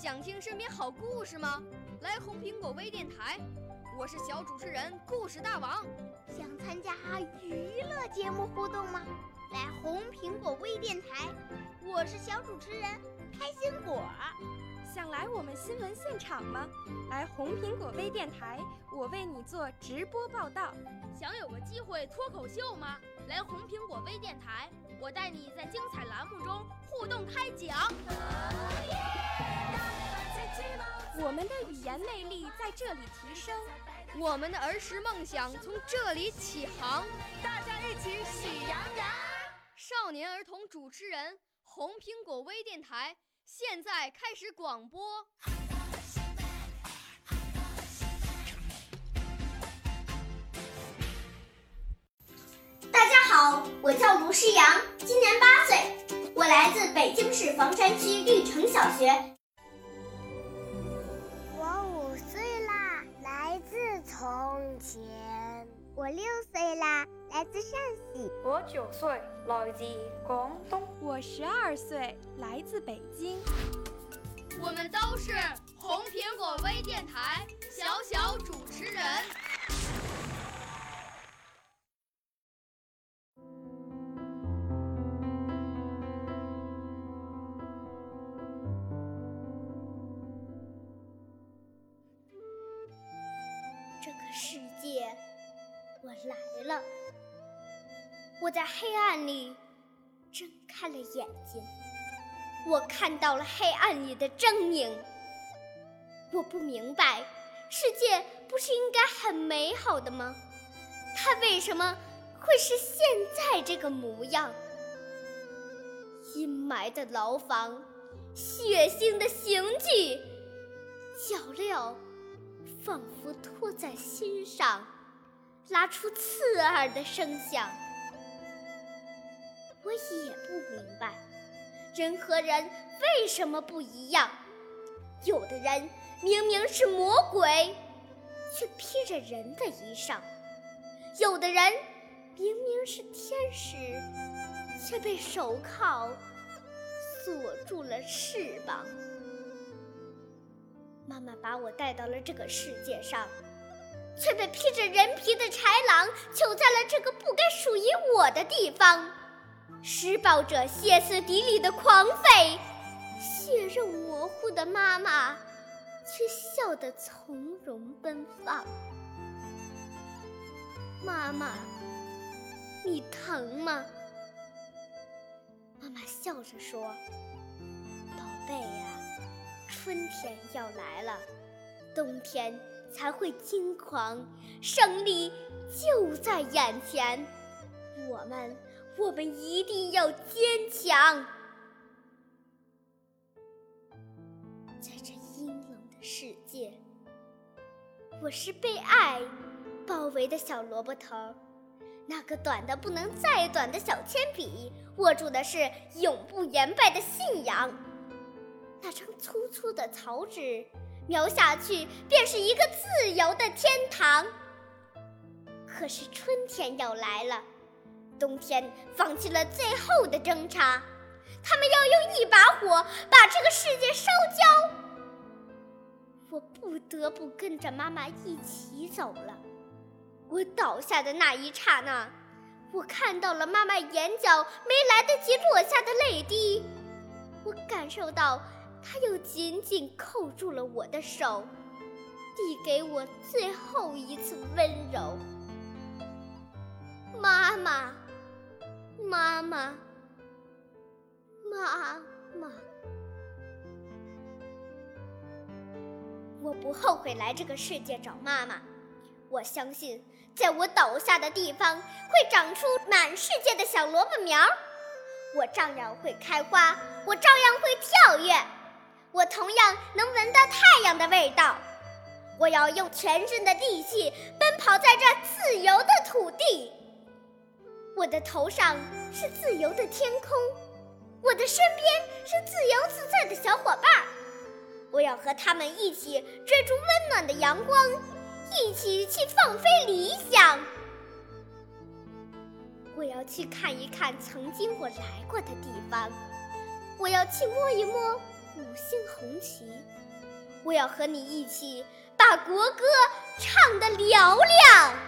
想听身边好故事吗？来红苹果微电台，我是小主持人故事大王。想参加娱乐节目互动吗？来红苹果微电台，我是小主持人开心果。想来我们新闻现场吗？来红苹果微电台，我为你做直播报道。想有个机会脱口秀吗？来红苹果微电台，我带你在精彩栏目中互动开讲。我们的语言魅力在这里提升，我们的儿时梦想从这里起航。大家一起喜羊羊。少年儿童主持人，红苹果微电台现在开始广播。大家好，我叫卢诗阳，今年八岁，我来自北京市房山区绿城小学。来自陕西。我九岁，来自广东。我十二岁，来自北京。我们都是红苹果微电台小小主持人。这个世界，我来了。我在黑暗里睁开了眼睛，我看到了黑暗里的狰狞。我不明白，世界不是应该很美好的吗？它为什么会是现在这个模样？阴霾的牢房，血腥的刑具，脚镣。仿佛拖在心上，拉出刺耳的声响。我也不明白，人和人为什么不一样？有的人明明是魔鬼，却披着人的衣裳；有的人明明是天使，却被手铐锁住了翅膀。妈妈把我带到了这个世界上，却被披着人皮的豺狼囚在了这个不该属于我的地方。施暴者歇斯底里的狂吠，血肉模糊的妈妈却笑得从容奔放。妈妈，你疼吗？妈妈笑着说：“宝贝呀。”春天要来了，冬天才会惊狂，胜利就在眼前。我们，我们一定要坚强。在这阴冷的世界，我是被爱包围的小萝卜头，那个短的不能再短的小铅笔，握住的是永不言败的信仰。那张粗粗的草纸，描下去便是一个自由的天堂。可是春天要来了，冬天放弃了最后的挣扎，他们要用一把火把这个世界烧焦。我不得不跟着妈妈一起走了。我倒下的那一刹那，我看到了妈妈眼角没来得及落下的泪滴，我感受到。她又紧紧扣住了我的手，递给我最后一次温柔。妈妈，妈妈，妈妈，我不后悔来这个世界找妈妈。我相信，在我倒下的地方会长出满世界的小萝卜苗，我照样会开花，我照样会跳跃。我同样能闻到太阳的味道。我要用全身的力气奔跑在这自由的土地。我的头上是自由的天空，我的身边是自由自在的小伙伴儿。我要和他们一起追逐温暖的阳光，一起去放飞理想。我要去看一看曾经我来过的地方，我要去摸一摸。五星红旗。我要和你一起把国歌唱得嘹亮。